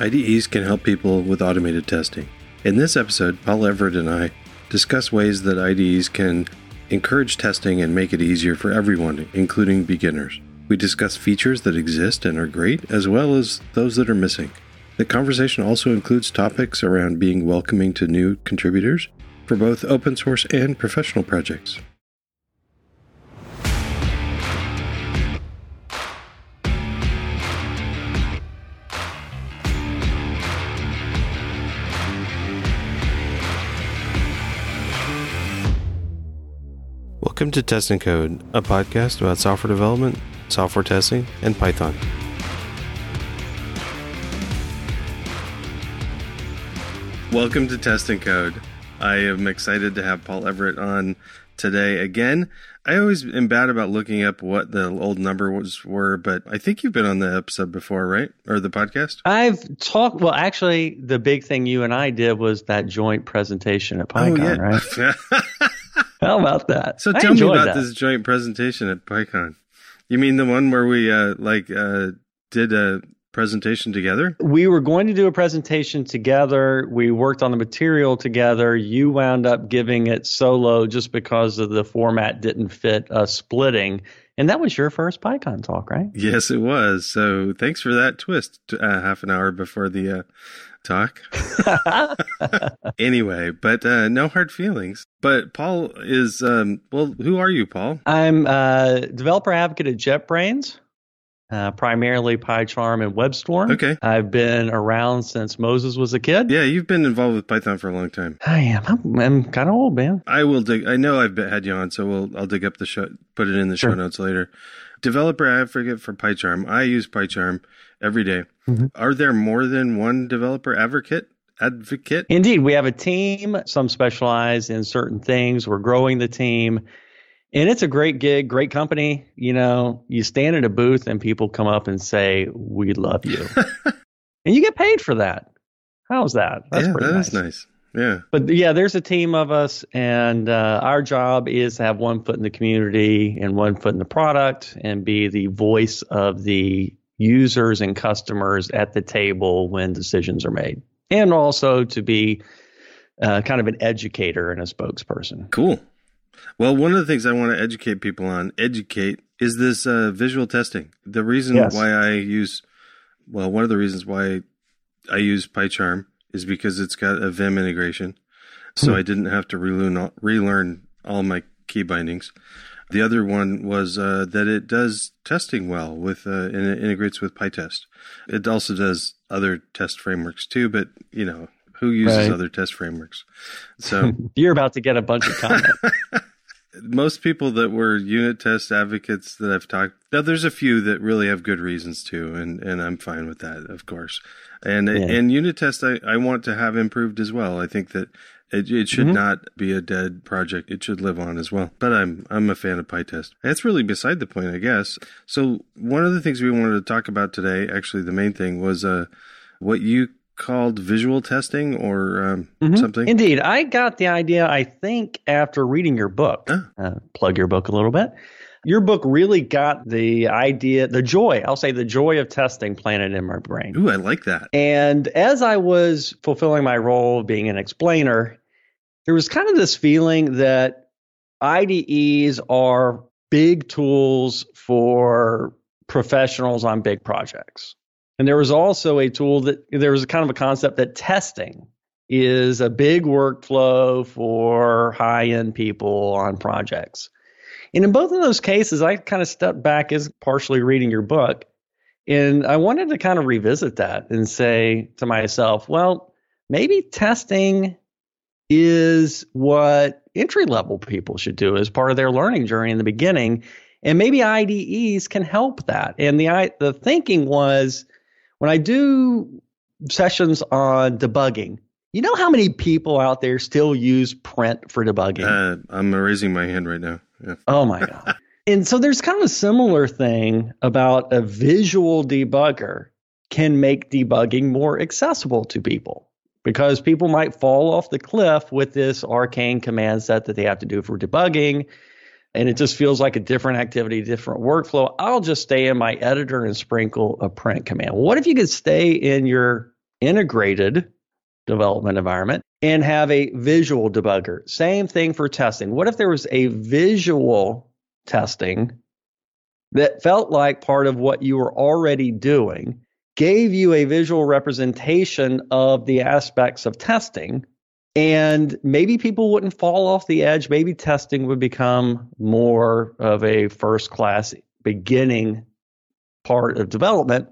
IDEs can help people with automated testing. In this episode, Paul Everitt and I discuss ways that IDEs can encourage testing and make it easier for everyone, including beginners. We discuss features that exist and are great, as well as those that are missing. The conversation also includes topics around being welcoming to new contributors for both open source and professional projects. Welcome to Test and Code, a podcast about software development, software testing, and Python. Welcome to Test and Code. I am excited to have Paul Everitt on today again. I always am bad about looking up what the old numbers were, but I think you've been on the episode before, right? Or the podcast? I've talked. Well, actually, the big thing you and I did was that joint presentation at PyCon, oh, yeah. right? How about that? So tell me about that. this joint presentation at PyCon. You mean the one where we uh, like uh, did a presentation together? We were going to do a presentation together. We worked on the material together. You wound up giving it solo just because of the format didn't fit us splitting. And that was your first PyCon talk, right? Yes, it was. So thanks for that twist. Uh, half an hour before the uh, talk. anyway, but uh, no hard feelings. But Paul is, um, well, who are you, Paul? I'm a developer advocate at JetBrains. Uh, primarily PyCharm and WebStorm. Okay. I've been around since Moses was a kid. Yeah, you've been involved with Python for a long time. I am. I'm, I'm kind of old, man. I will dig. I know I've had you on, so we'll I'll dig up the show, put it in the sure. show notes later. Developer advocate for PyCharm. I use PyCharm every day. Mm-hmm. Are there more than one developer advocate? Advocate? Indeed, we have a team. Some specialize in certain things. We're growing the team. And it's a great gig, great company. You know, you stand at a booth and people come up and say, "We love you," and you get paid for that. How's that? That's yeah, pretty that nice. Is nice. Yeah. But yeah, there's a team of us, and uh, our job is to have one foot in the community and one foot in the product, and be the voice of the users and customers at the table when decisions are made, and also to be uh, kind of an educator and a spokesperson. Cool. Well, one of the things I want to educate people on, educate, is this uh, visual testing. The reason yes. why I use, well, one of the reasons why I use PyCharm is because it's got a Vim integration. So hmm. I didn't have to relearn, relearn all my key bindings. The other one was uh, that it does testing well with uh, and it integrates with PyTest. It also does other test frameworks too, but you know who uses right. other test frameworks. So you're about to get a bunch of comments. Most people that were unit test advocates that I've talked, now there's a few that really have good reasons to, and and I'm fine with that, of course. And yeah. and unit test I, I want to have improved as well. I think that it, it should mm-hmm. not be a dead project. It should live on as well. But I'm I'm a fan of PyTest. That's really beside the point, I guess. So one of the things we wanted to talk about today, actually the main thing, was uh, what you called visual testing or um, mm-hmm. something. Indeed, I got the idea. I think after reading your book, uh, plug your book a little bit. Your book really got the idea, the joy, I'll say the joy of testing planted in my brain. Ooh, I like that. And as I was fulfilling my role of being an explainer, there was kind of this feeling that IDEs are big tools for professionals on big projects. And there was also a tool that there was kind of a concept that testing is a big workflow for high end people on projects. And in both of those cases, I kind of stepped back as partially reading your book. And I wanted to kind of revisit that and say to myself, well, maybe testing is what entry level people should do as part of their learning journey in the beginning. And maybe IDEs can help that. And the the thinking was when I do sessions on debugging, you know how many people out there still use print for debugging? Uh, I'm raising my hand right now. Yeah. Oh my god. and so there's kind of a similar thing about a visual debugger can make debugging more accessible to people because people might fall off the cliff with this arcane command set that they have to do for debugging. And it just feels like a different activity, different workflow. I'll just stay in my editor and sprinkle a print command. What if you could stay in your integrated development environment and have a visual debugger. Same thing for testing. What if there was a visual testing that felt like part of what you were already doing, gave you a visual representation of the aspects of testing, and maybe people wouldn't fall off the edge. Maybe testing would become more of a first class beginning part of development.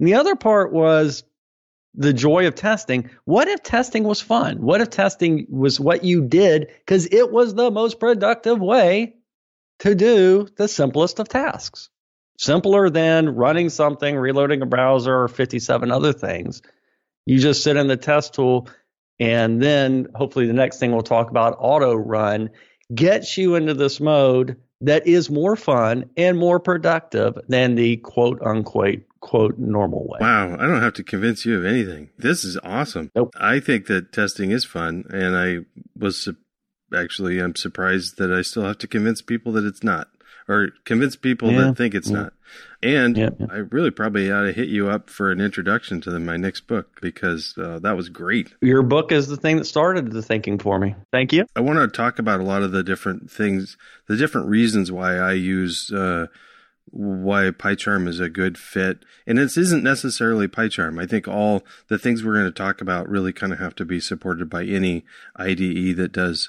And the other part was the joy of testing. What if testing was fun? What if testing was what you did because it was the most productive way to do the simplest of tasks? Simpler than running something, reloading a browser, or 57 other things. You just sit in the test tool, and then hopefully the next thing we'll talk about, auto run, gets you into this mode that is more fun and more productive than the quote unquote quote normal way. Wow, I don't have to convince you of anything. This is awesome. Nope. I think that testing is fun and I was actually I'm surprised that I still have to convince people that it's not or convince people yeah. that think it's yeah. not. And yeah, I really probably ought to hit you up for an introduction to the, my next book because uh, that was great. Your book is the thing that started the thinking for me. Thank you. I want to talk about a lot of the different things, the different reasons why I use. Uh, why PyCharm is a good fit. And this isn't necessarily PyCharm. I think all the things we're going to talk about really kind of have to be supported by any IDE that does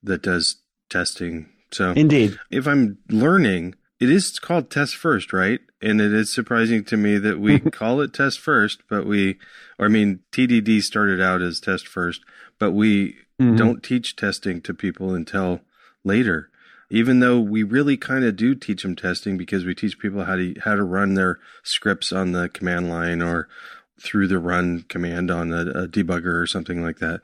that does testing so indeed, if I'm learning, it is called test first, right? And it is surprising to me that we call it test first, but we, or I mean, TDD started out as test first, but we mm-hmm. don't teach testing to people until later. Even though we really kind of do teach them testing because we teach people how to how to run their scripts on the command line or through the run command on a, a debugger or something like that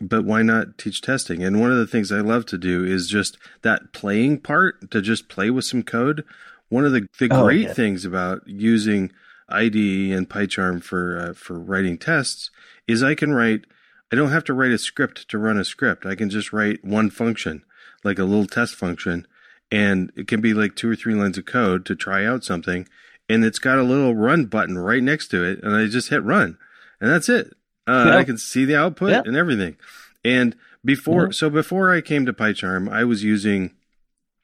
but why not teach testing? And one of the things I love to do is just that playing part to just play with some code. One of the, the oh, great yeah. things about using IDE and PyCharm for uh, for writing tests is I can write. I don't have to write a script to run a script. I can just write one function, like a little test function, and it can be like two or three lines of code to try out something, and it's got a little run button right next to it, and I just hit run, and that's it. Uh, yep. I can see the output yep. and everything. And before, mm-hmm. so before I came to PyCharm, I was using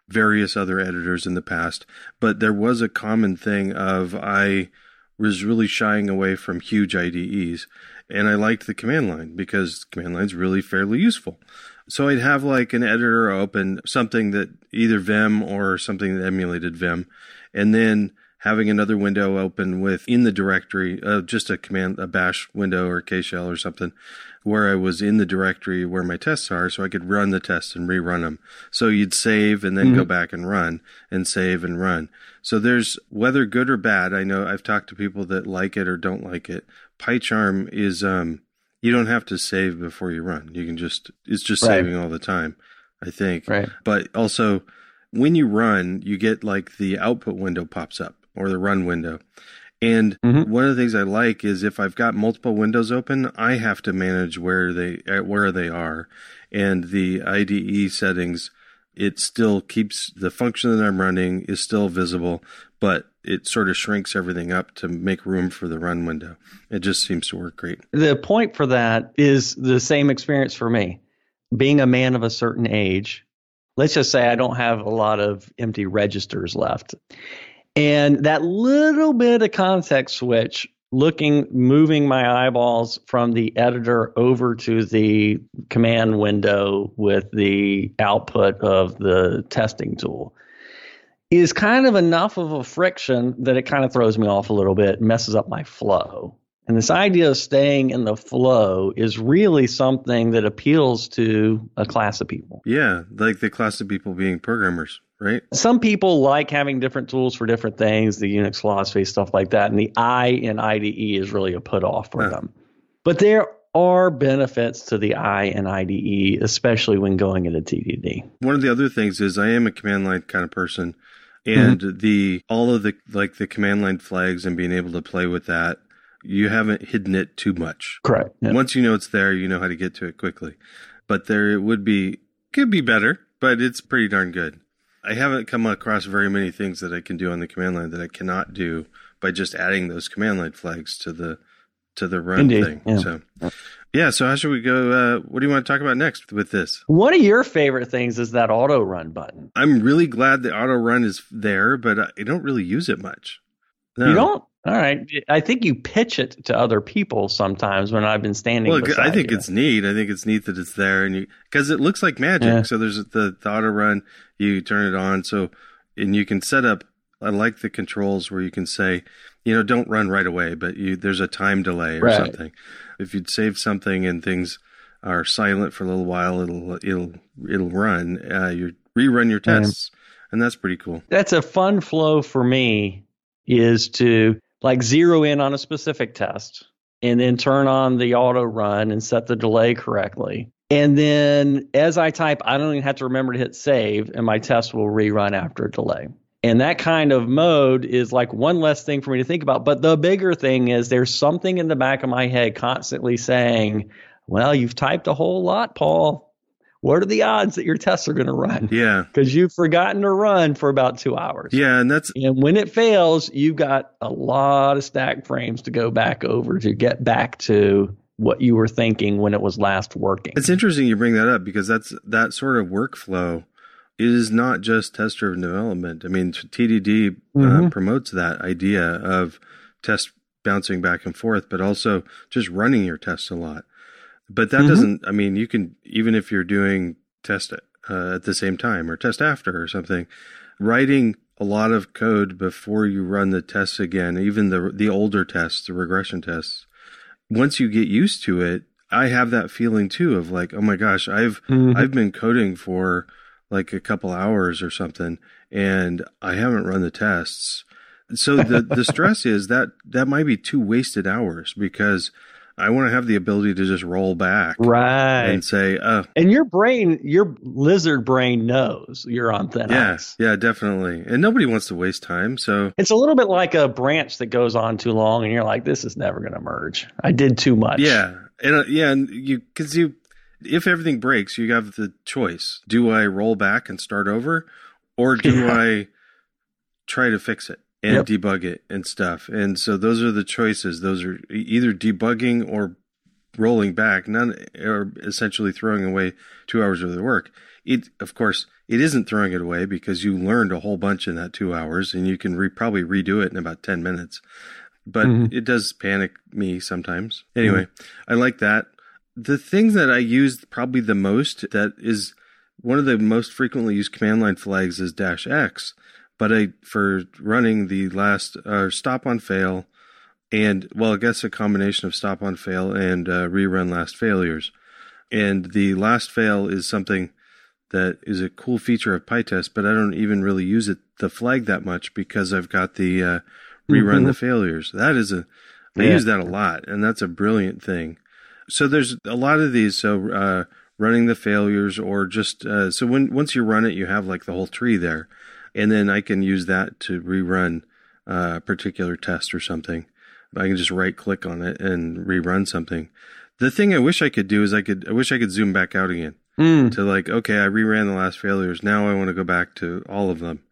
various other editors in the past, but there was a common thing of I was really shying away from huge IDEs, and I liked the command line because command line's really fairly useful. So I'd have like an editor open something that either Vim or something that emulated Vim, and then having another window open with in the directory, uh, just a command, a bash window or K shell or something, where I was in the directory where my tests are, so I could run the tests and rerun them. So you'd save and then mm-hmm. go back and run and save and run. So there's whether good or bad. I know I've talked to people that like it or don't like it. PyCharm is um, you don't have to save before you run. You can just it's just right. saving all the time. I think. Right. But also when you run, you get like the output window pops up or the run window. And mm-hmm. one of the things I like is if I've got multiple windows open, I have to manage where they where they are, and the IDE settings. It still keeps the function that I'm running is still visible, but it sort of shrinks everything up to make room for the run window. It just seems to work great. The point for that is the same experience for me. Being a man of a certain age, let's just say I don't have a lot of empty registers left. And that little bit of context switch, looking, moving my eyeballs from the editor over to the command window with the output of the testing tool, is kind of enough of a friction that it kind of throws me off a little bit, messes up my flow. And this idea of staying in the flow is really something that appeals to a class of people. Yeah, like the class of people being programmers right? Some people like having different tools for different things, the Unix philosophy, stuff like that. And the I in IDE is really a put off for them. But there are benefits to the I in IDE, especially when going into TDD. One of the other things is I am a command line kind of person. And mm-hmm. the all of the like the command line flags and being able to play with that, you haven't hidden it too much. Correct. Yeah. Once you know it's there, you know how to get to it quickly. But there it would be could be better, but it's pretty darn good. I haven't come across very many things that I can do on the command line that I cannot do by just adding those command line flags to the to the run Indeed. thing. Yeah. So, yeah. So how should we go? Uh, what do you want to talk about next with this? One of your favorite things is that auto run button. I'm really glad the auto run is there, but I don't really use it much. No. You don't? All right. I think you pitch it to other people sometimes when I've been standing. Well, I think you. it's neat. I think it's neat that it's there, and you because it looks like magic. Yeah. So there's the, the auto run. You turn it on, so and you can set up. I like the controls where you can say, you know, don't run right away, but you there's a time delay or right. something. If you'd save something and things are silent for a little while, it'll it'll it'll run. Uh, you rerun your tests, and that's pretty cool. That's a fun flow for me. Is to like zero in on a specific test and then turn on the auto run and set the delay correctly. And then as I type, I don't even have to remember to hit save, and my test will rerun after a delay. And that kind of mode is like one less thing for me to think about. But the bigger thing is there's something in the back of my head constantly saying, well, you've typed a whole lot, Paul what are the odds that your tests are going to run? Yeah. Because you've forgotten to run for about two hours. Yeah. And that's, and when it fails, you've got a lot of stack frames to go back over to get back to what you were thinking when it was last working. It's interesting you bring that up because that's that sort of workflow is not just test driven development. I mean, TDD uh, mm-hmm. uh, promotes that idea of test bouncing back and forth, but also just running your tests a lot. But that mm-hmm. doesn't, I mean, you can, even if you're doing test uh, at the same time or test after or something, writing a lot of code before you run the tests again, even the, the older tests, the regression tests, once you get used to it, I have that feeling too of like, oh my gosh, I've, mm-hmm. I've been coding for like a couple hours or something and I haven't run the tests. So the, the stress is that that might be two wasted hours because I want to have the ability to just roll back, right, and say, "Oh." And your brain, your lizard brain knows you're on thin yeah, ice. Yeah, definitely. And nobody wants to waste time, so it's a little bit like a branch that goes on too long, and you're like, "This is never going to merge. I did too much." Yeah, and uh, yeah, and you because you, if everything breaks, you have the choice: do I roll back and start over, or do yeah. I try to fix it? And yep. debug it and stuff. And so those are the choices. Those are either debugging or rolling back, none or essentially throwing away two hours of the work. It, of course, it isn't throwing it away because you learned a whole bunch in that two hours and you can re- probably redo it in about 10 minutes. But mm-hmm. it does panic me sometimes. Anyway, mm-hmm. I like that. The thing that I use probably the most that is one of the most frequently used command line flags is dash X but I for running the last uh, stop on fail and well, I guess a combination of stop on fail and uh, rerun last failures. And the last fail is something that is a cool feature of PyTest, but I don't even really use it the flag that much because I've got the uh, rerun mm-hmm. the failures. That is a I yeah. use that a lot, and that's a brilliant thing. So there's a lot of these. So uh, running the failures, or just uh, so when once you run it, you have like the whole tree there and then I can use that to rerun a particular test or something. I can just right click on it and rerun something. The thing I wish I could do is I could I wish I could zoom back out again mm. to like okay I reran the last failures now I want to go back to all of them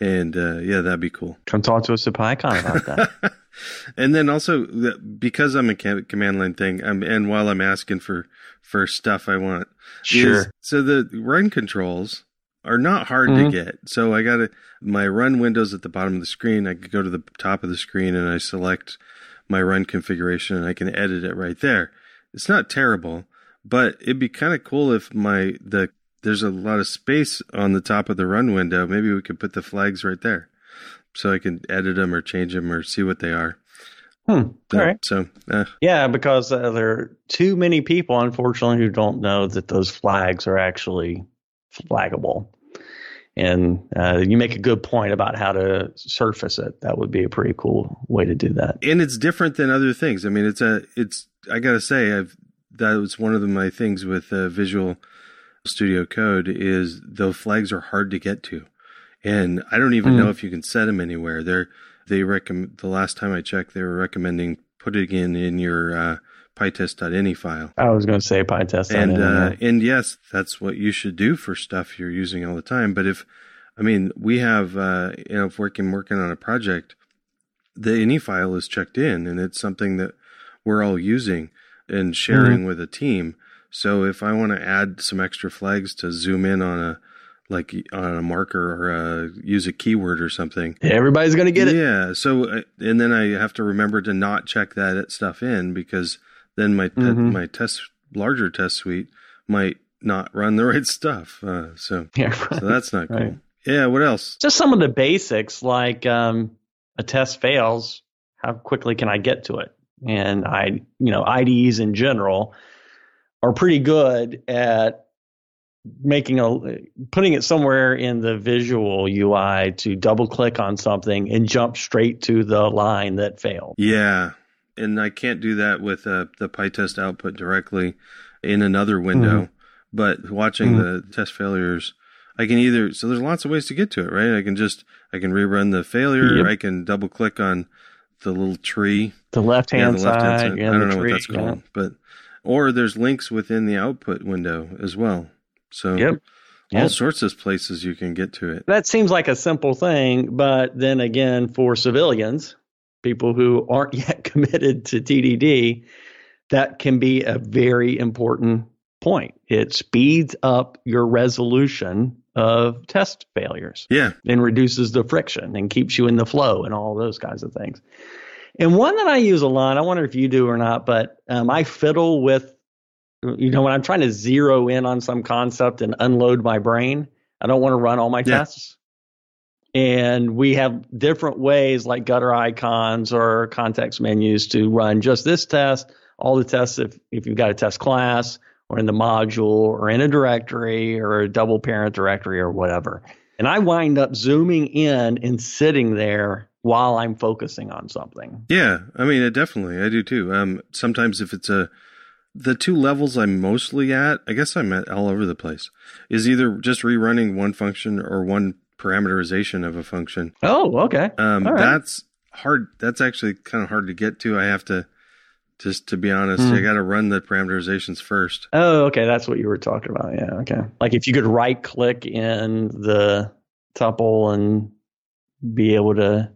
and uh, yeah that'd be cool. Come talk to us at PyCon about that. and then also because I'm a command line thing, I'm, and while I'm asking for for stuff I want, sure. Is, so the run controls are not hard mm-hmm. to get. So I got to my run windows at the bottom of the screen. I could go to the top of the screen and I select my run configuration and I can edit it right there. It's not terrible, but it'd be kind of cool if my the there's a lot of space on the top of the run window. Maybe we could put the flags right there, so I can edit them or change them or see what they are. Hmm. All right. So, uh, yeah, because uh, there are too many people, unfortunately, who don't know that those flags are actually flaggable. And uh, you make a good point about how to surface it. That would be a pretty cool way to do that. And it's different than other things. I mean, it's a, it's. I gotta say, I've that was one of the, my things with uh, Visual Studio Code is the flags are hard to get to, and I don't even mm. know if you can set them anywhere. They're they recommend the last time I checked, they were recommending putting in in your uh, pytest.ini file. I was going to say pytest. And uh, and yes, that's what you should do for stuff you're using all the time. But if, I mean, we have uh, you know, if working working on a project, the ini file is checked in, and it's something that we're all using and sharing mm-hmm. with a team. So if I want to add some extra flags to zoom in on a like on a marker or uh, use a keyword or something, everybody's going to get it. Yeah. So uh, and then I have to remember to not check that stuff in because then my mm-hmm. my test larger test suite might not run the right stuff. Uh, so yeah, right. so that's not cool. Right. Yeah. What else? Just some of the basics like um, a test fails. How quickly can I get to it? And I, you know, IDEs in general are pretty good at making a putting it somewhere in the visual UI to double click on something and jump straight to the line that failed. Yeah. And I can't do that with uh, the PyTest output directly in another window. Mm-hmm. But watching mm-hmm. the test failures, I can either so there's lots of ways to get to it, right? I can just I can rerun the failure. Yep. I can double click on the little tree, the left hand yeah, side. side. I don't know tree, what that's called, yeah. but or there's links within the output window as well. So yep. All sorts of places you can get to it. That seems like a simple thing, but then again, for civilians, people who aren't yet committed to TDD, that can be a very important point. It speeds up your resolution of test failures. Yeah. And reduces the friction and keeps you in the flow and all those kinds of things. And one that I use a lot, I wonder if you do or not, but um, I fiddle with, you know, when I'm trying to zero in on some concept and unload my brain, I don't want to run all my yeah. tests. And we have different ways like gutter icons or context menus to run just this test, all the tests if, if you've got a test class or in the module or in a directory or a double parent directory or whatever. And I wind up zooming in and sitting there while I'm focusing on something. Yeah, I mean, definitely, I do too. Um, sometimes if it's a the two levels I'm mostly at, I guess I'm at all over the place. Is either just rerunning one function or one parameterization of a function. Oh, okay. Um, right. that's hard. That's actually kind of hard to get to. I have to just to be honest, mm. I got to run the parameterizations first. Oh, okay. That's what you were talking about. Yeah. Okay. Like if you could right click in the tuple and be able to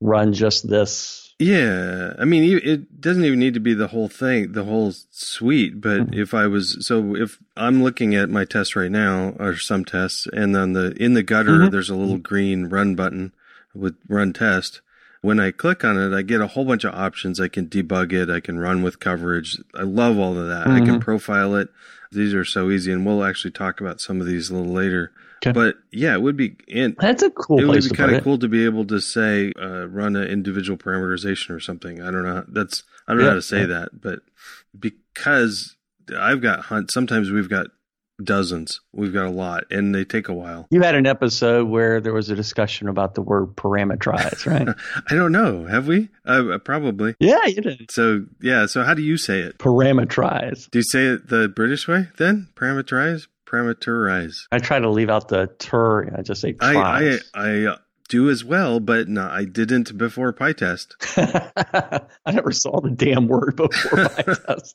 run just this. Yeah, I mean, it doesn't even need to be the whole thing, the whole suite. But mm-hmm. if I was, so if I'm looking at my test right now, or some tests, and then the in the gutter, mm-hmm. there's a little green run button with run test. When I click on it, I get a whole bunch of options. I can debug it. I can run with coverage. I love all of that. Mm-hmm. I can mm-hmm. profile it. These are so easy, and we'll actually talk about some of these a little later. Okay. But yeah, it would be. And That's a cool. It would be kind of cool to be able to say uh, run an individual parameterization or something. I don't know. That's I don't yeah, know how to say yeah. that, but because I've got hunt. Sometimes we've got dozens. We've got a lot, and they take a while. You had an episode where there was a discussion about the word parameterize, right? I don't know. Have we? Uh, uh, probably. Yeah, you did. So yeah. So how do you say it? Parameterize. Do you say it the British way then? Parameterize parameterize. I try to leave out the ter. I just say tries. I, I, I uh, do as well, but no, I didn't before PyTest. I never saw the damn word before PyTest.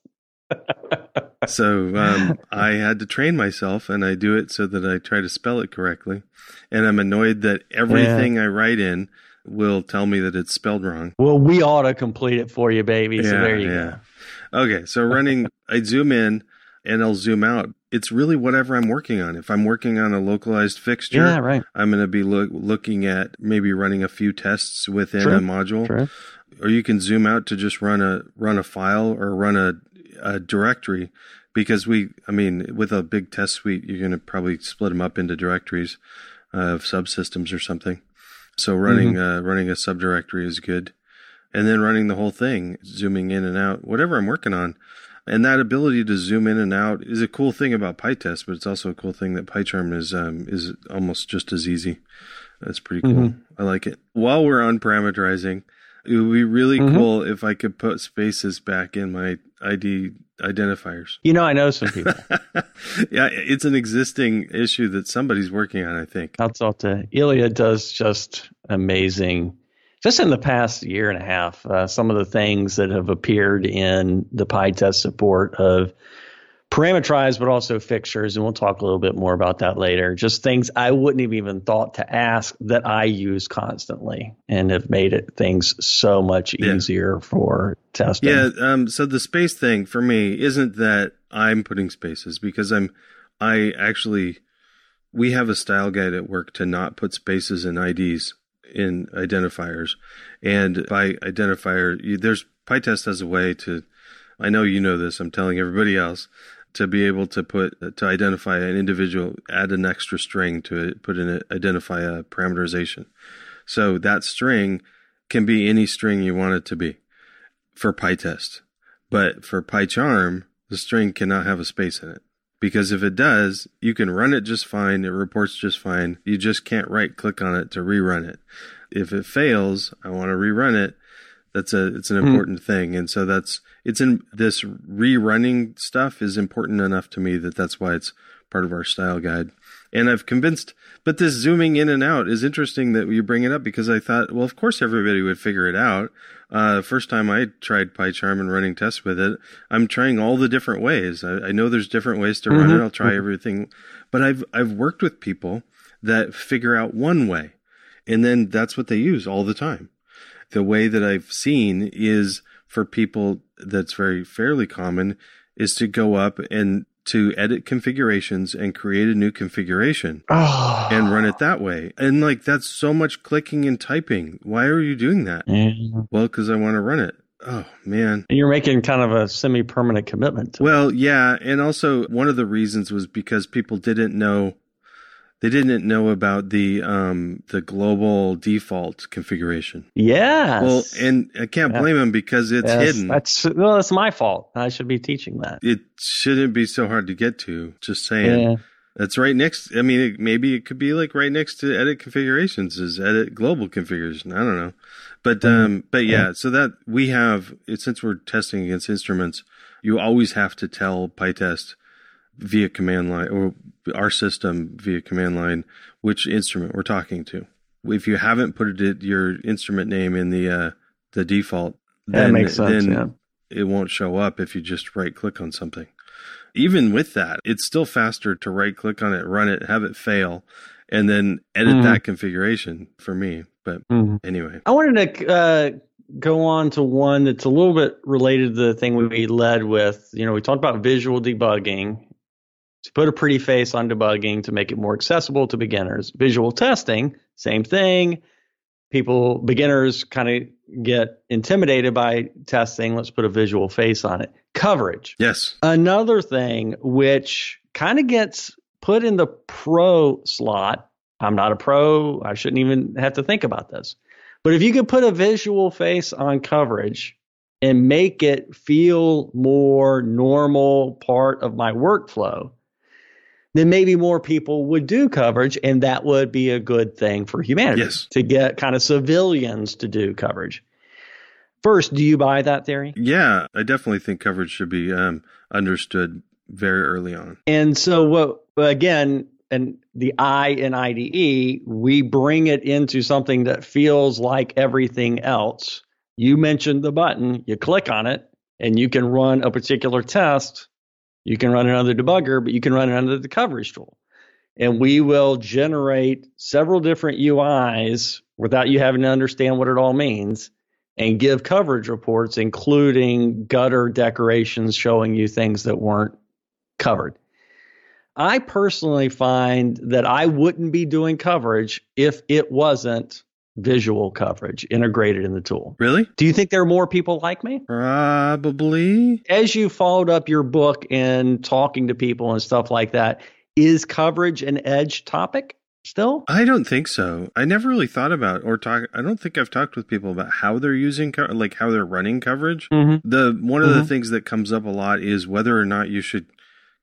so um, I had to train myself, and I do it so that I try to spell it correctly. And I'm annoyed that everything yeah. I write in will tell me that it's spelled wrong. Well, we ought to complete it for you, baby. Yeah, so there you yeah. go. Okay, so running, I zoom in and I'll zoom out it's really whatever I'm working on. If I'm working on a localized fixture, yeah, right. I'm going to be lo- looking at maybe running a few tests within a module. Or you can zoom out to just run a run a file or run a, a directory because we, I mean, with a big test suite, you're going to probably split them up into directories of subsystems or something. So running mm-hmm. uh, running a subdirectory is good, and then running the whole thing, zooming in and out, whatever I'm working on. And that ability to zoom in and out is a cool thing about PyTest, but it's also a cool thing that PyCharm is um, is almost just as easy. That's pretty cool. Mm-hmm. I like it. While we're on parameterizing, it would be really mm-hmm. cool if I could put spaces back in my ID identifiers. You know, I know some people. yeah, it's an existing issue that somebody's working on, I think. Hats off to Ilya does just amazing just in the past year and a half, uh, some of the things that have appeared in the PyTest support of parameterized, but also fixtures. And we'll talk a little bit more about that later. Just things I wouldn't have even thought to ask that I use constantly and have made it things so much easier for testing. Yeah. Um, so the space thing for me isn't that I'm putting spaces because I'm, I actually, we have a style guide at work to not put spaces in IDs in identifiers. And by identifier, there's PyTest has a way to, I know you know this, I'm telling everybody else, to be able to put, to identify an individual, add an extra string to it, put in it, identify a parameterization. So that string can be any string you want it to be for PyTest. But for PyCharm, the string cannot have a space in it. Because if it does, you can run it just fine. It reports just fine. You just can't right click on it to rerun it. If it fails, I want to rerun it. That's a, it's an hmm. important mm. thing. And so that's, it's in this rerunning stuff is important enough to me that that's why it's part of our style guide. And I've convinced, but this zooming in and out is interesting that you bring it up because I thought, well, of course everybody would figure it out. Uh, first time I tried PyCharm and running tests with it, I'm trying all the different ways. I, I know there's different ways to mm-hmm. run it. I'll try mm-hmm. everything, but I've, I've worked with people that figure out one way and then that's what they use all the time. The way that I've seen is for people that's very fairly common is to go up and to edit configurations and create a new configuration oh. and run it that way. And like that's so much clicking and typing. Why are you doing that? Well, because I want to run it. Oh man. And you're making kind of a semi-permanent commitment. well, yeah, and also one of the reasons was because people didn't know they didn't know about the um the global default configuration. Yeah. Well, and I can't blame yeah. them because it's yes, hidden. That's well, that's my fault. I should be teaching that. It shouldn't be so hard to get to. Just saying. Yeah. That's right next. I mean, it, maybe it could be like right next to edit configurations is edit global configuration. I don't know, but mm-hmm. um, but yeah, yeah. So that we have since we're testing against instruments, you always have to tell PyTest via command line or our system via command line which instrument we're talking to. If you haven't put it your instrument name in the uh, the default, then sense, then yeah. it won't show up if you just right click on something. Even with that, it's still faster to right click on it, run it, have it fail, and then edit mm-hmm. that configuration for me. But mm-hmm. anyway, I wanted to uh, go on to one that's a little bit related to the thing we led with. You know, we talked about visual debugging to put a pretty face on debugging to make it more accessible to beginners. Visual testing, same thing. People, beginners kind of get intimidated by testing. Let's put a visual face on it. Coverage. Yes. Another thing which kind of gets put in the pro slot. I'm not a pro. I shouldn't even have to think about this. But if you could put a visual face on coverage and make it feel more normal part of my workflow, then maybe more people would do coverage, and that would be a good thing for humanity yes. to get kind of civilians to do coverage. First, do you buy that theory? Yeah, I definitely think coverage should be um, understood very early on. And so, what again, and the I in IDE, we bring it into something that feels like everything else. You mentioned the button, you click on it, and you can run a particular test you can run it under debugger, but you can run it under the coverage tool. And we will generate several different UIs without you having to understand what it all means and give coverage reports, including gutter decorations showing you things that weren't covered. I personally find that I wouldn't be doing coverage if it wasn't visual coverage integrated in the tool. Really? Do you think there are more people like me? Probably. As you followed up your book and talking to people and stuff like that, is coverage an edge topic? Still? I don't think so. I never really thought about or talk. I don't think I've talked with people about how they're using, co- like how they're running coverage. Mm-hmm. The one of mm-hmm. the things that comes up a lot is whether or not you should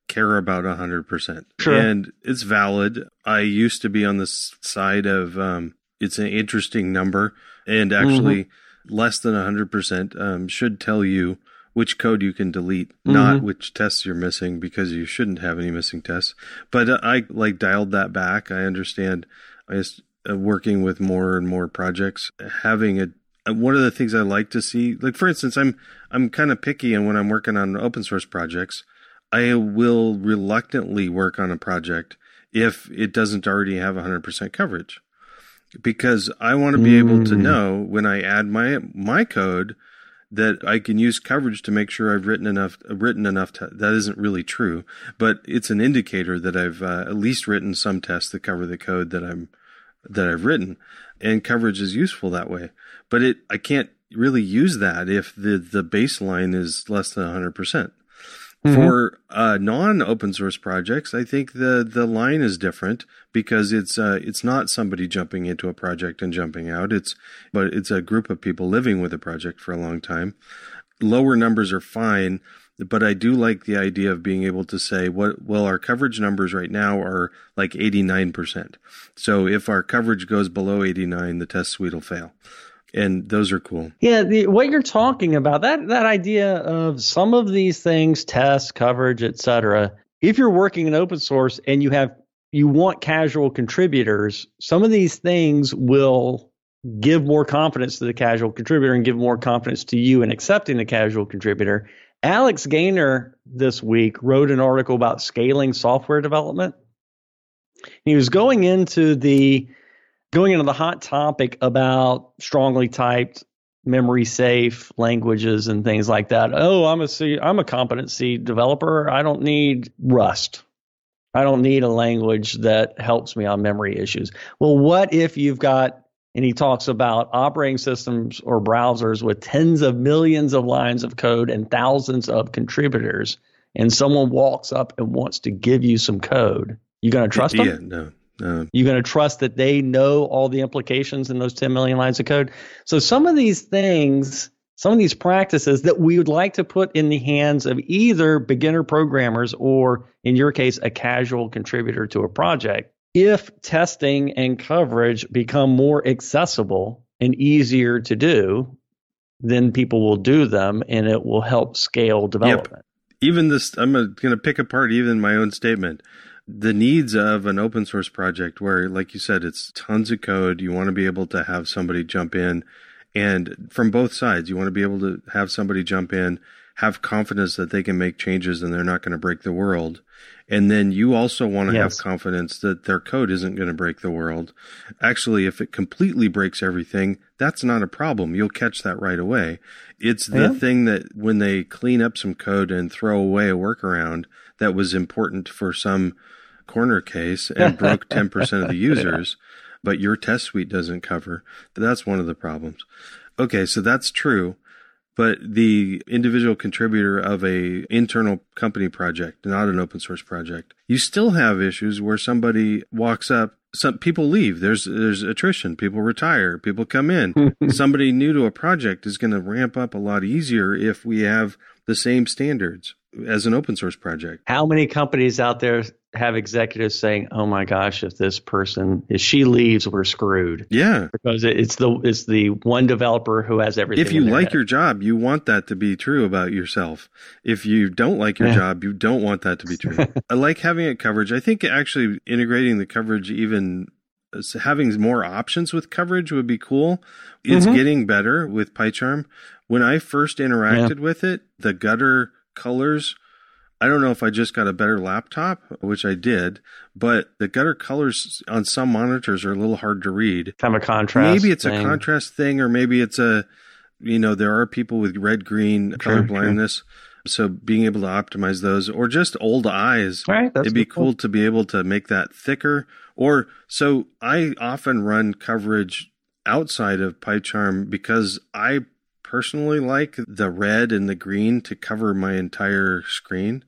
care about a hundred percent. Sure. And it's valid. I used to be on the side of um, it's an interesting number and actually mm-hmm. less than 100% um, should tell you which code you can delete, mm-hmm. not which tests you're missing because you shouldn't have any missing tests. But uh, I like dialed that back. I understand I just uh, working with more and more projects, having a uh, one of the things I like to see, like for instance, I'm I'm kind of picky and when I'm working on open source projects, I will reluctantly work on a project if it doesn't already have 100% coverage because I want to be mm. able to mm. know when I add my my code that I can use coverage to make sure I've written enough written enough that isn't really true but it's an indicator that I've uh, at least written some tests that cover the code that I'm that I've written and coverage is useful that way but it I can't really use that if the the baseline is less than 100% Mm-hmm. For uh, non-open source projects, I think the the line is different because it's uh, it's not somebody jumping into a project and jumping out. It's but it's a group of people living with a project for a long time. Lower numbers are fine, but I do like the idea of being able to say what well our coverage numbers right now are like 89%. So if our coverage goes below 89, the test suite will fail and those are cool. Yeah, the, what you're talking about that that idea of some of these things, tests, coverage, etc. If you're working in open source and you have you want casual contributors, some of these things will give more confidence to the casual contributor and give more confidence to you in accepting the casual contributor. Alex Gaynor this week wrote an article about scaling software development. He was going into the going into the hot topic about strongly typed memory safe languages and things like that. Oh, I'm a C, I'm a competency developer. I don't need Rust. I don't need a language that helps me on memory issues. Well, what if you've got and he talks about operating systems or browsers with tens of millions of lines of code and thousands of contributors and someone walks up and wants to give you some code. You going to trust them? Yeah, no. Uh, You're going to trust that they know all the implications in those 10 million lines of code. So some of these things, some of these practices that we would like to put in the hands of either beginner programmers or, in your case, a casual contributor to a project, if testing and coverage become more accessible and easier to do, then people will do them and it will help scale development. Yep. Even this, I'm going to pick apart even my own statement the needs of an open source project where, like you said, it's tons of code. You want to be able to have somebody jump in and from both sides, you want to be able to have somebody jump in, have confidence that they can make changes and they're not going to break the world. And then you also want to yes. have confidence that their code isn't going to break the world. Actually, if it completely breaks everything, that's not a problem. You'll catch that right away. It's the yeah. thing that when they clean up some code and throw away a workaround that was important for some corner case and broke 10% of the users, but your test suite doesn't cover. That's one of the problems. Okay, so that's true. But the individual contributor of a internal company project, not an open source project, you still have issues where somebody walks up some people leave. There's there's attrition. People retire. People come in. Somebody new to a project is going to ramp up a lot easier if we have the same standards as an open source project. How many companies out there have executives saying, "Oh my gosh, if this person if she leaves, we're screwed." Yeah, because it's the it's the one developer who has everything. If you like head. your job, you want that to be true about yourself. If you don't like your yeah. job, you don't want that to be true. I like having it coverage. I think actually integrating the coverage even having more options with coverage would be cool. It's mm-hmm. getting better with PyCharm. When I first interacted yeah. with it, the gutter colors I don't know if I just got a better laptop, which I did, but the gutter colors on some monitors are a little hard to read. Kind of a contrast. Maybe it's thing. a contrast thing, or maybe it's a, you know, there are people with red green color blindness. So being able to optimize those, or just old eyes, right, it'd be cool, cool to be able to make that thicker. Or so I often run coverage outside of PyCharm because I personally like the red and the green to cover my entire screen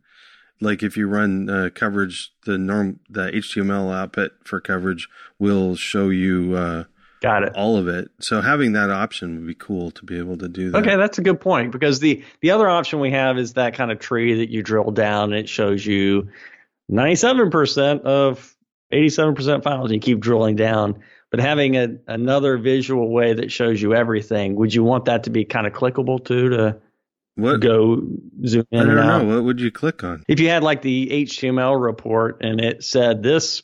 like if you run uh, coverage, the norm, the HTML output for coverage will show you. Uh, Got it. All of it. So having that option would be cool to be able to do that. Okay, that's a good point because the the other option we have is that kind of tree that you drill down and it shows you 97% of 87% files and you keep drilling down. But having a, another visual way that shows you everything, would you want that to be kind of clickable too to what? go zoom in. I don't know. What would you click on? If you had like the HTML report and it said this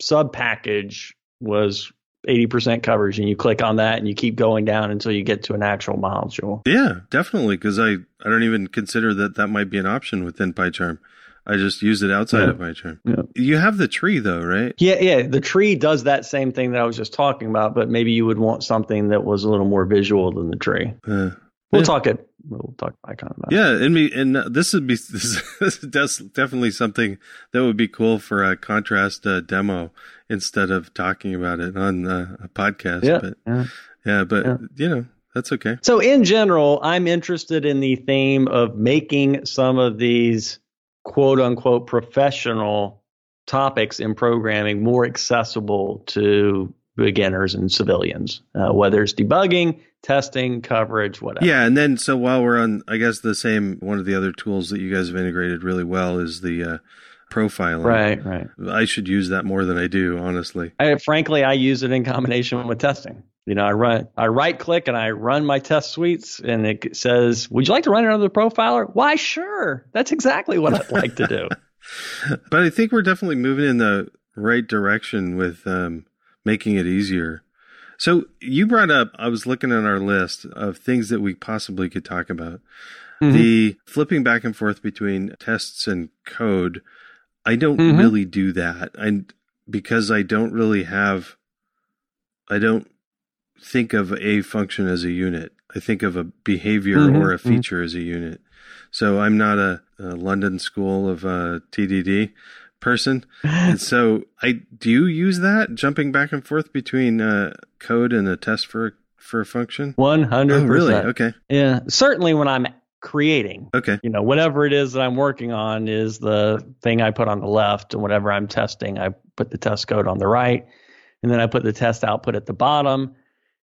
sub package was 80% coverage and you click on that and you keep going down until you get to an actual module. Yeah, definitely. Cause I, I don't even consider that that might be an option within PyCharm. I just use it outside yeah. of PyCharm. Yeah. You have the tree though, right? Yeah, yeah. The tree does that same thing that I was just talking about, but maybe you would want something that was a little more visual than the tree. Uh, we'll talk it. We'll talk PyCon about. Yeah, and me and this would be this, this is definitely something that would be cool for a contrast uh, demo instead of talking about it on uh, a podcast. Yeah, but, yeah. yeah, but you know that's okay. So in general, I'm interested in the theme of making some of these quote unquote professional topics in programming more accessible to beginners and civilians, uh, whether it's debugging, testing, coverage, whatever. Yeah, and then so while we're on, I guess the same one of the other tools that you guys have integrated really well is the uh, profiling. Right, right. I should use that more than I do, honestly. I, frankly, I use it in combination with testing. You know, I run, I right click and I run my test suites, and it says, "Would you like to run another profiler?" Why, sure. That's exactly what I'd like to do. but I think we're definitely moving in the right direction with um, making it easier. So you brought up, I was looking at our list of things that we possibly could talk about. Mm-hmm. The flipping back and forth between tests and code. I don't mm-hmm. really do that. And because I don't really have, I don't think of a function as a unit. I think of a behavior mm-hmm, or a mm-hmm. feature as a unit. So I'm not a, a London School of uh, TDD person. and so I do you use that jumping back and forth between uh, code and a test for for a function? One hundred. Oh, really? Okay. Yeah. Certainly when I'm creating. Okay. You know, whatever it is that I'm working on is the thing I put on the left, and whatever I'm testing, I put the test code on the right, and then I put the test output at the bottom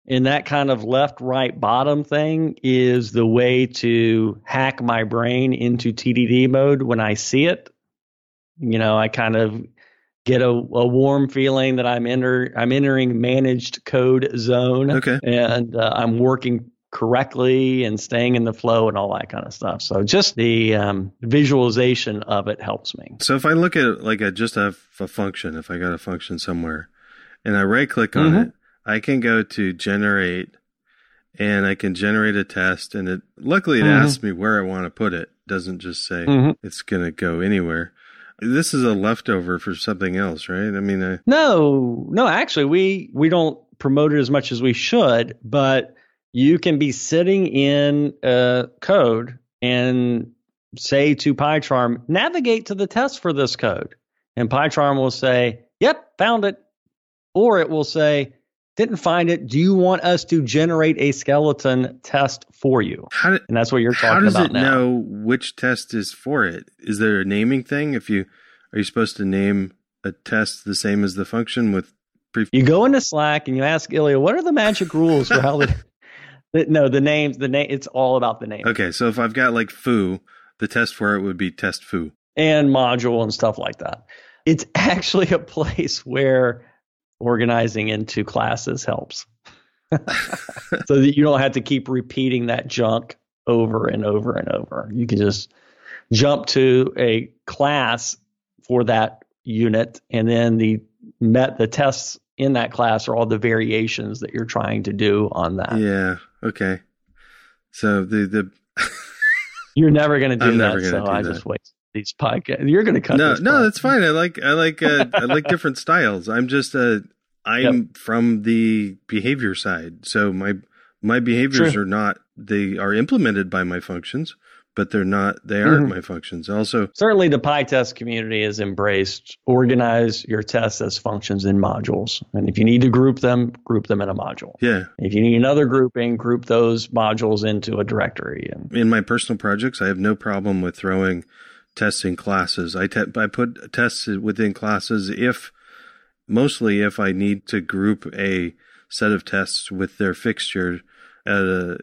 and that kind of left, right, bottom thing is the way to hack my brain into TDD mode when I see it. You know, I kind of get a, a warm feeling that I'm enter I'm entering managed code zone. Okay. And uh, I'm working correctly and staying in the flow and all that kind of stuff. So just the um, visualization of it helps me. So if I look at like a just a, a function, if I got a function somewhere, and I right click on mm-hmm. it, I can go to generate and I can generate a test and it luckily it mm-hmm. asks me where I want to put it. it doesn't just say mm-hmm. it's going to go anywhere. This is a leftover for something else, right? I mean, I... no, no, actually we we don't promote it as much as we should, but you can be sitting in uh, code and say to PyCharm, navigate to the test for this code. And PyCharm will say, yep, found it. Or it will say, didn't find it. Do you want us to generate a skeleton test for you? How and that's what you're talking about now. How does it know which test is for it? Is there a naming thing? If you are you supposed to name a test the same as the function with pre- You go into Slack and you ask Ilya, what are the magic rules for how the, the no, the names, the name it's all about the name. Okay, so if I've got like foo, the test for it would be test foo. And module and stuff like that. It's actually a place where organizing into classes helps. so that you don't have to keep repeating that junk over and over and over. You can just jump to a class for that unit and then the met the tests in that class are all the variations that you're trying to do on that. Yeah. Okay. So the the you're never going to do I'm that. So do I that. just wait these podcasts. You're going to cut. No, no, that's fine. I like I like uh, I like different styles. I'm just uh, I'm yep. from the behavior side, so my my behaviors are not they are implemented by my functions, but they're not they aren't mm-hmm. my functions. Also, certainly the PyTest community has embraced organize your tests as functions in modules, and if you need to group them, group them in a module. Yeah. If you need another grouping, group those modules into a directory. And in my personal projects, I have no problem with throwing testing classes. I te- I put tests within classes if mostly if I need to group a set of tests with their fixture at a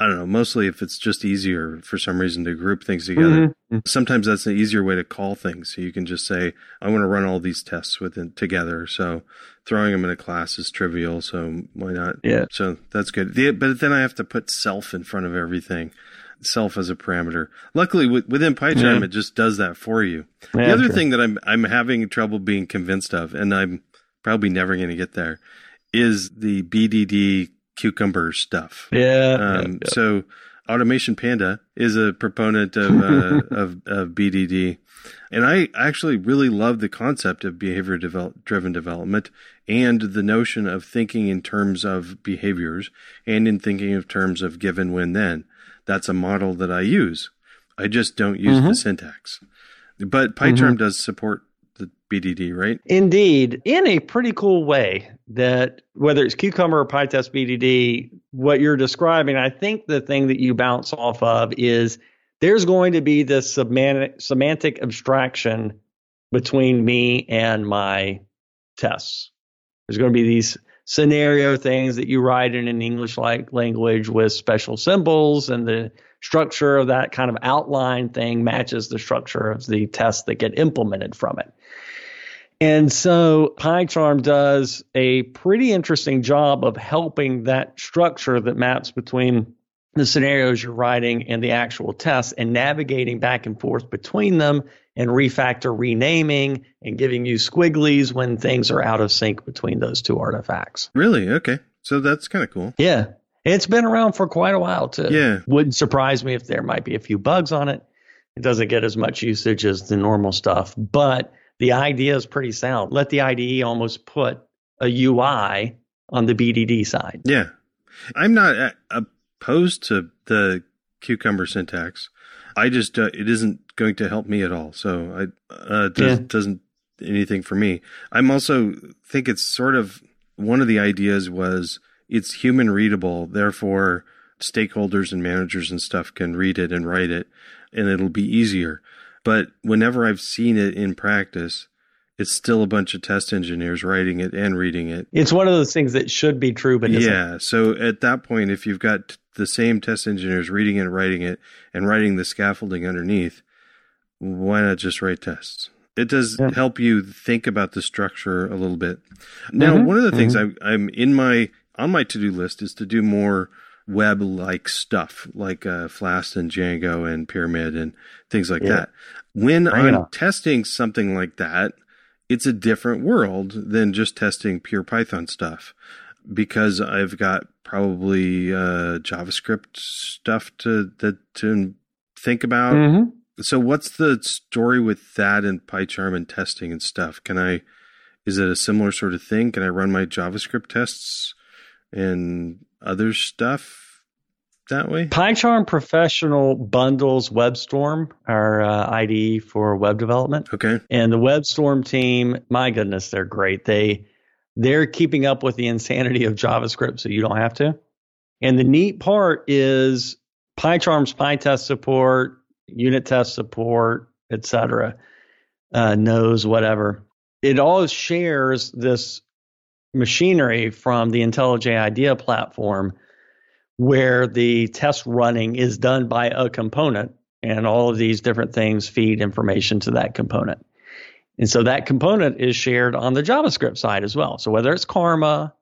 I don't know, mostly if it's just easier for some reason to group things together. Mm-hmm. Sometimes that's an easier way to call things. So you can just say, I want to run all these tests within together. So throwing them in a class is trivial. So why not? Yeah. So that's good. The, but then I have to put self in front of everything self as a parameter. Luckily, within PyCharm, it just does that for you. Yeah, the other true. thing that I'm I'm having trouble being convinced of, and I'm probably never going to get there, is the BDD cucumber stuff. Yeah. Um, yeah. So Automation Panda is a proponent of, uh, of, of BDD. And I actually really love the concept of behavior develop, driven development and the notion of thinking in terms of behaviors and in thinking of terms of given when then. That's a model that I use. I just don't use mm-hmm. the syntax. But PyCharm mm-hmm. does support the BDD, right? Indeed, in a pretty cool way that whether it's Cucumber or PyTest BDD, what you're describing, I think the thing that you bounce off of is there's going to be this semantic, semantic abstraction between me and my tests. There's going to be these scenario things that you write in an English like language with special symbols and the structure of that kind of outline thing matches the structure of the tests that get implemented from it. And so PyCharm does a pretty interesting job of helping that structure that maps between the scenarios you're writing and the actual tests and navigating back and forth between them and refactor renaming and giving you squigglies when things are out of sync between those two artifacts. Really? Okay. So that's kind of cool. Yeah. It's been around for quite a while too. Yeah. Wouldn't surprise me if there might be a few bugs on it. It doesn't get as much usage as the normal stuff, but the idea is pretty sound. Let the IDE almost put a UI on the BDD side. Yeah. I'm not opposed to the cucumber syntax. I just uh, it isn't going to help me at all. So I uh, does, yeah. doesn't anything for me. I'm also think it's sort of one of the ideas was it's human readable, therefore stakeholders and managers and stuff can read it and write it, and it'll be easier. But whenever I've seen it in practice, it's still a bunch of test engineers writing it and reading it. It's one of those things that should be true, but yeah. So at that point, if you've got the same test engineers reading it, writing it, and writing the scaffolding underneath, why not just write tests? It does yeah. help you think about the structure a little bit. Now, mm-hmm. one of the things mm-hmm. I, I'm in my on my to do list is to do more web like stuff like uh, Flask and Django and Pyramid and things like yeah. that. When I'm testing something like that, it's a different world than just testing pure Python stuff because I've got probably uh, JavaScript stuff to that to think about. Mm-hmm. So, what's the story with that and PyCharm and testing and stuff? Can I? Is it a similar sort of thing? Can I run my JavaScript tests and other stuff that way? PyCharm Professional bundles WebStorm, our uh, IDE for web development. Okay. And the WebStorm team, my goodness, they're great. They they're keeping up with the insanity of JavaScript, so you don't have to. And the neat part is PyCharm's PyTest support, unit test support, etc. Uh, knows whatever. It all shares this machinery from the IntelliJ IDEA platform where the test running is done by a component and all of these different things feed information to that component. And so that component is shared on the JavaScript side as well. So whether it's Karma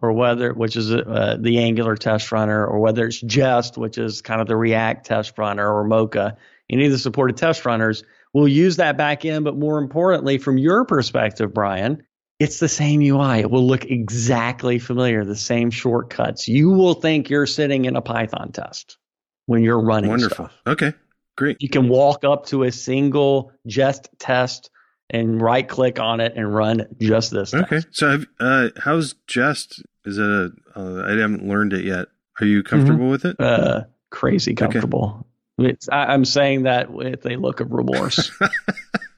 or whether, which is uh, the Angular test runner, or whether it's Jest, which is kind of the React test runner, or Mocha, any of the supported test runners will use that back end. But more importantly, from your perspective, Brian, it's the same UI. It will look exactly familiar, the same shortcuts. You will think you're sitting in a Python test when you're running. Wonderful. Stuff. Okay, great. You can walk up to a single Jest test and right click on it and run just this. Okay. Test. So, have, uh, how's Jest? Is it a? Uh, I haven't learned it yet. Are you comfortable mm-hmm. with it? Uh, crazy comfortable. Okay. I, am saying that with a look of remorse.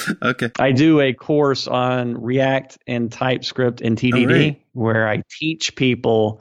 okay. I do a course on React and TypeScript and TDD where I teach people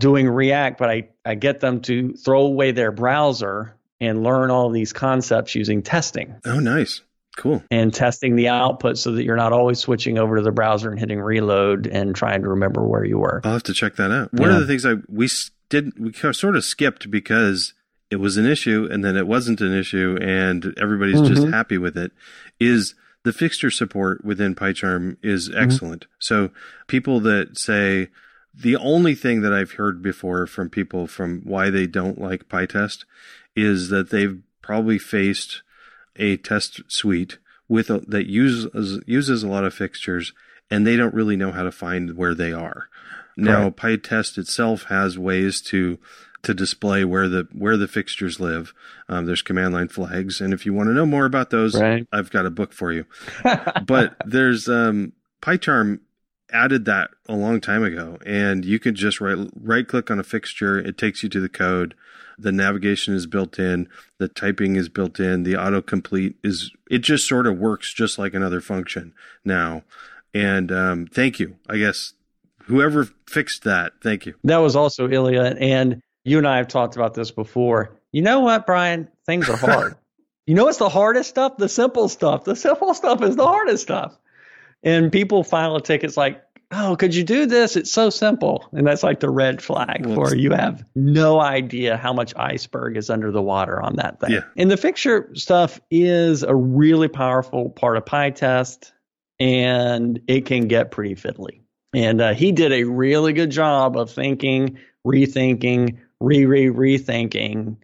doing React, but I, I get them to throw away their browser and learn all these concepts using testing. Oh, nice. Cool. And testing the output so that you're not always switching over to the browser and hitting reload and trying to remember where you were. I'll have to check that out. One yeah. of the things I we did we sort of skipped because it was an issue and then it wasn't an issue and everybody's mm-hmm. just happy with it is the fixture support within PyCharm is mm-hmm. excellent. Mm-hmm. So people that say the only thing that I've heard before from people from why they don't like PyTest is that they've probably faced a test suite with a, that uses uses a lot of fixtures and they don't really know how to find where they are. Now, PyTest itself has ways to to display where the where the fixtures live. Um, there's command line flags, and if you want to know more about those, right. I've got a book for you. but there's um, PyCharm added that a long time ago, and you can just right right click on a fixture. It takes you to the code. The navigation is built in. The typing is built in. The autocomplete is. It just sort of works just like another function now. And um, thank you. I guess whoever fixed that, thank you. That was also Ilya, and you and I have talked about this before. You know what, Brian? Things are hard. you know what's the hardest stuff? The simple stuff. The simple stuff is the hardest stuff. And people file a ticket. It's like, oh, could you do this? It's so simple. And that's like the red flag well, for you have no idea how much iceberg is under the water on that thing. Yeah. And the fixture stuff is a really powerful part of PyTest, and it can get pretty fiddly. And uh, he did a really good job of thinking, rethinking, re re rethinking,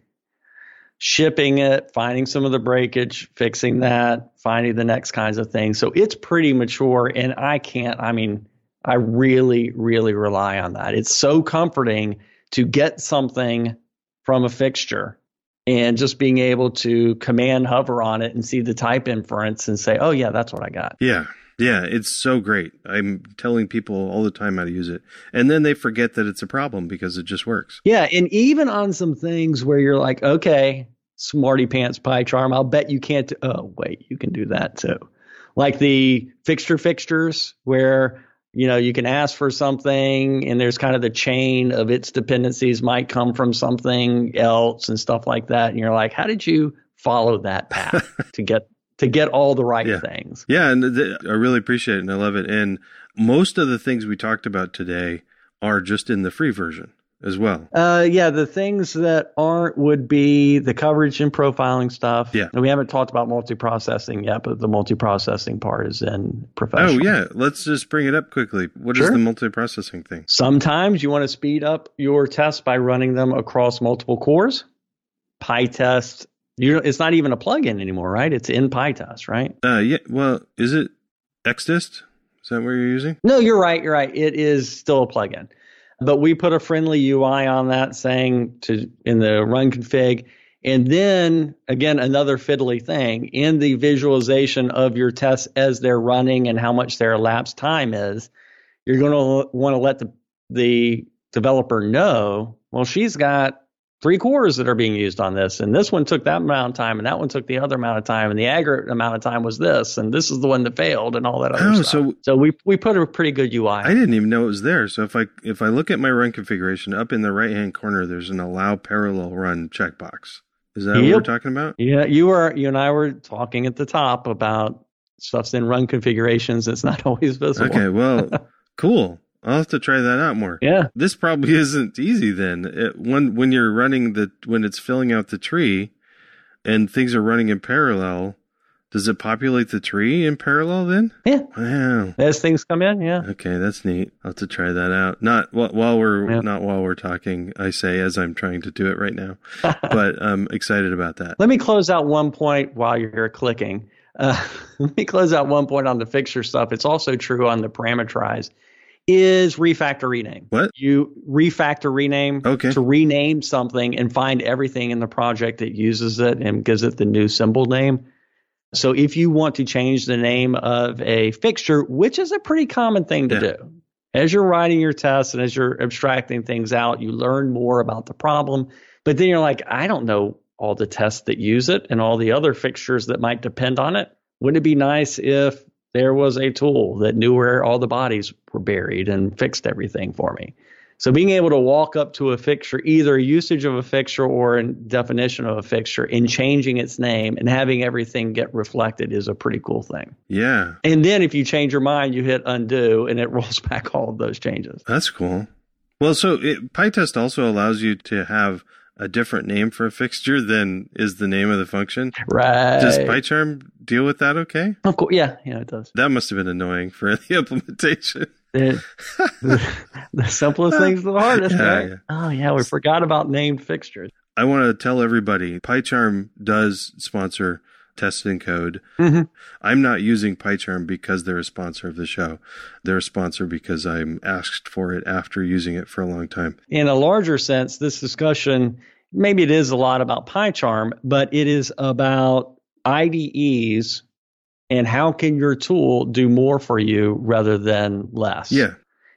shipping it, finding some of the breakage, fixing that, finding the next kinds of things. So it's pretty mature, and I can't. I mean, I really, really rely on that. It's so comforting to get something from a fixture and just being able to command hover on it and see the type inference and say, oh, yeah, that's what I got. Yeah. Yeah, it's so great. I'm telling people all the time how to use it. And then they forget that it's a problem because it just works. Yeah, and even on some things where you're like, okay, smarty pants PyCharm, I'll bet you can't. oh, wait, you can do that too. Like the fixture fixtures where you know you can ask for something and there's kind of the chain of its dependencies might come from something else and stuff like that and you're like how did you follow that path to get to get all the right yeah. things. Yeah, and th- I really appreciate it and I love it. And most of the things we talked about today are just in the free version as well. Uh, yeah, the things that aren't would be the coverage and profiling stuff. Yeah, and we haven't talked about multi-processing yet, but the multi-processing part is in professional. Oh yeah, let's just bring it up quickly. What sure. is the multi-processing thing? Sometimes you want to speed up your tests by running them across multiple cores. PyTest you it's not even a plugin anymore, right? It's in PyTest, right? Uh, yeah. Well, is it XDist? Is that what you're using? No, you're right. You're right. It is still a plugin, but we put a friendly UI on that saying to in the run config. And then again, another fiddly thing in the visualization of your tests as they're running and how much their elapsed time is, you're going to want to let the, the developer know, well, she's got three cores that are being used on this, and this one took that amount of time, and that one took the other amount of time, and the aggregate amount of time was this, and this is the one that failed, and all that other oh, stuff. So, so we we put a pretty good UI. I didn't even know it was there. So if I if I look at my run configuration up in the right hand corner, there's an allow parallel run checkbox. Is that yep. what we're talking about? Yeah, you were you and I were talking at the top about stuff's in run configurations. It's not always visible. Okay, well, cool. I'll have to try that out more. Yeah. This probably isn't easy then. It, when when you're running the when it's filling out the tree and things are running in parallel, does it populate the tree in parallel then? Yeah. Wow. As things come in, yeah. Okay, that's neat. I'll have to try that out. Not while we're yeah. not while we're talking. I say as I'm trying to do it right now, but I'm excited about that. Let me close out one point while you're clicking. Uh, let me close out one point on the fixture stuff. It's also true on the parameterized is refactor rename. What? You refactor rename okay. to rename something and find everything in the project that uses it and gives it the new symbol name. So if you want to change the name of a fixture, which is a pretty common thing to yeah. do, as you're writing your tests and as you're abstracting things out, you learn more about the problem. But then you're like, I don't know all the tests that use it and all the other fixtures that might depend on it. Wouldn't it be nice if there was a tool that knew where all the bodies were buried and fixed everything for me. So being able to walk up to a fixture, either usage of a fixture or a definition of a fixture, and changing its name and having everything get reflected is a pretty cool thing. Yeah. And then if you change your mind, you hit undo and it rolls back all of those changes. That's cool. Well, so it, PyTest also allows you to have a different name for a fixture than is the name of the function. Right. Does PyCharm deal with that okay? Of course. Yeah. Yeah, it does. That must have been annoying for the implementation. the, the, simplest thing's the hardest, yeah, right? Yeah. Oh, yeah. We forgot about named fixtures. I want to tell everybody PyCharm does sponsor Test and Code. Mm-hmm. I'm not using PyCharm because they're a sponsor of the show. They're a sponsor because I'm asked for it after using it for a long time. In a larger sense, this discussion maybe it is a lot about PyCharm, but it is about IDEs and how can your tool do more for you rather than less. Yeah.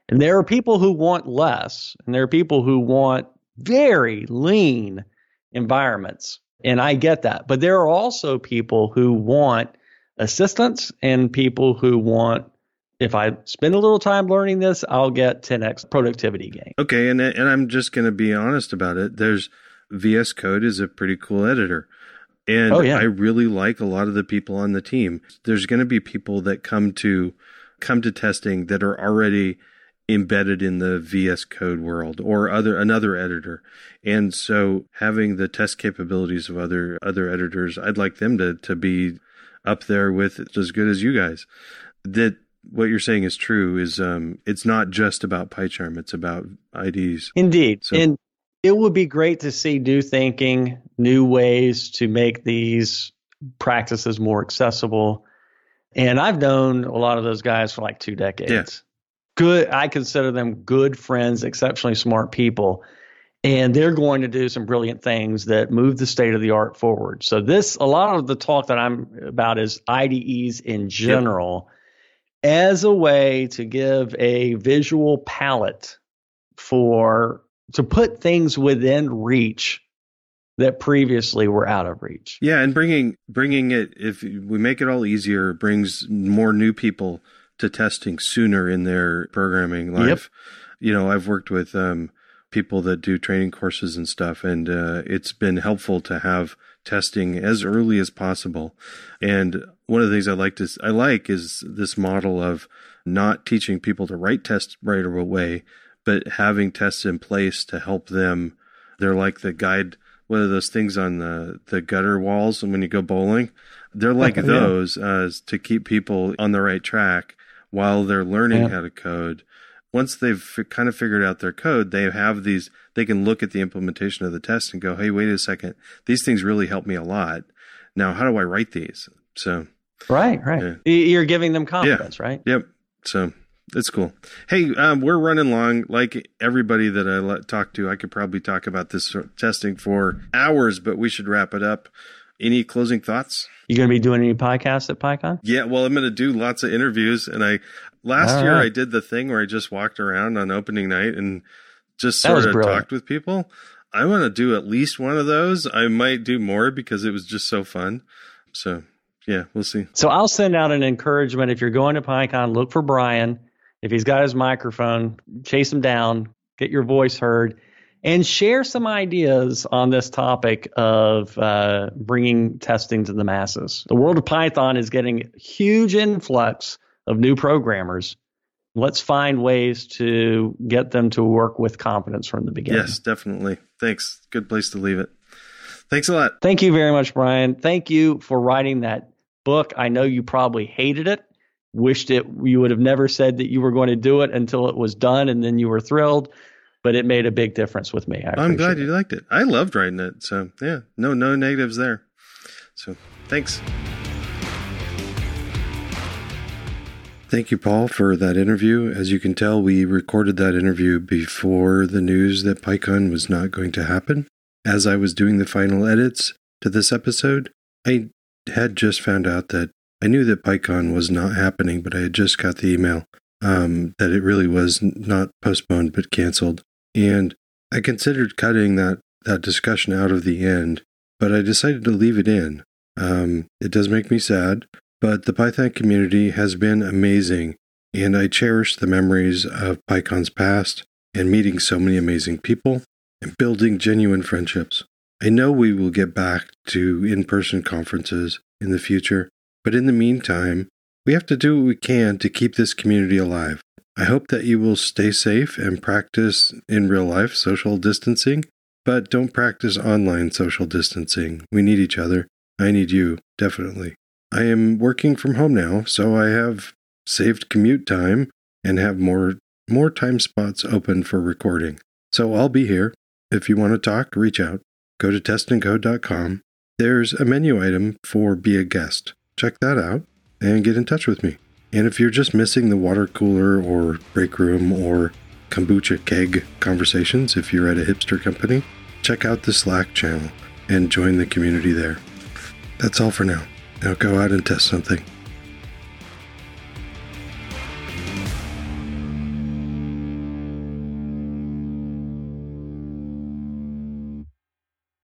And there are people who want less, and there are people who want very lean environments. And I get that. But there are also people who want assistance and people who want if I spend a little time learning this, I'll get 10x productivity gain. Okay, and and I'm just going to be honest about it. There's VS Code is a pretty cool editor. And oh, yeah. I really like a lot of the people on the team. There's going to be people that come to come to testing that are already embedded in the VS Code world or other another editor. And so having the test capabilities of other other editors, I'd like them to to be up there with as good as you guys. That what you're saying is true is um it's not just about PyCharm, it's about IDEs. Indeed. So, and it would be great to see new thinking, new ways to make these practices more accessible. And I've known a lot of those guys for like two decades. Yeah. Good, I consider them good friends, exceptionally smart people. And they're going to do some brilliant things that move the state of the art forward. So this, a lot of the talk that I'm about is IDEs in general yep. as a way to give a visual palette for to put things within reach that previously were out of reach. Yeah, and bringing bringing it if we make it all easier, brings more new people to testing sooner in their programming life. Yep. You know, I've worked with um, people that do training courses and stuff, and uh, it's been helpful to have testing as early as possible. And one of the things I like to I like is this model of not teaching people to write tests right away, but having tests in place to help them. They're like the guide, one of those things on the, the gutter walls and when you go bowling. They're like yeah. those uh, to keep people on the right track while they're learning yeah. how to code. Once they've f- kind of figured out their code, they have these, they can look at the implementation of the test and go, Hey, wait a second. These things really help me a lot. Now, how do I write these? So, right, right. Yeah. You're giving them confidence, right? Yep. So it's cool. Hey, um, we're running long. Like everybody that I talk to, I could probably talk about this testing for hours, but we should wrap it up. Any closing thoughts? You going to be doing any podcasts at PyCon? Yeah, well, I'm going to do lots of interviews. And I last All year right. I did the thing where I just walked around on opening night and just sort of brilliant. talked with people. I want to do at least one of those. I might do more because it was just so fun. So yeah, we'll see. So I'll send out an encouragement if you're going to PyCon, look for Brian. If he's got his microphone, chase him down, get your voice heard, and share some ideas on this topic of uh, bringing testing to the masses. The world of Python is getting huge influx of new programmers. Let's find ways to get them to work with confidence from the beginning. Yes, definitely. Thanks. Good place to leave it. Thanks a lot. Thank you very much, Brian. Thank you for writing that book. I know you probably hated it wished it you would have never said that you were going to do it until it was done and then you were thrilled but it made a big difference with me I am glad you liked it i loved writing it so yeah no no negatives there so thanks Thank you, Paul, for that interview. As you can tell, we recorded that interview before the news that PyCon was not going to happen. As I was doing the final edits to this episode, I had just found out that I knew that PyCon was not happening, but I had just got the email um, that it really was not postponed but canceled. And I considered cutting that, that discussion out of the end, but I decided to leave it in. Um, it does make me sad, but the Python community has been amazing, and I cherish the memories of PyCon's past and meeting so many amazing people and building genuine friendships. I know we will get back to in person conferences in the future, but in the meantime, we have to do what we can to keep this community alive. I hope that you will stay safe and practice in real life social distancing, but don't practice online social distancing. We need each other. I need you, definitely. I am working from home now, so I have saved commute time and have more more time spots open for recording. So I'll be here. If you want to talk, reach out. Go to testandcode.com there's a menu item for Be a Guest. Check that out and get in touch with me. And if you're just missing the water cooler or break room or kombucha keg conversations, if you're at a hipster company, check out the Slack channel and join the community there. That's all for now. Now go out and test something.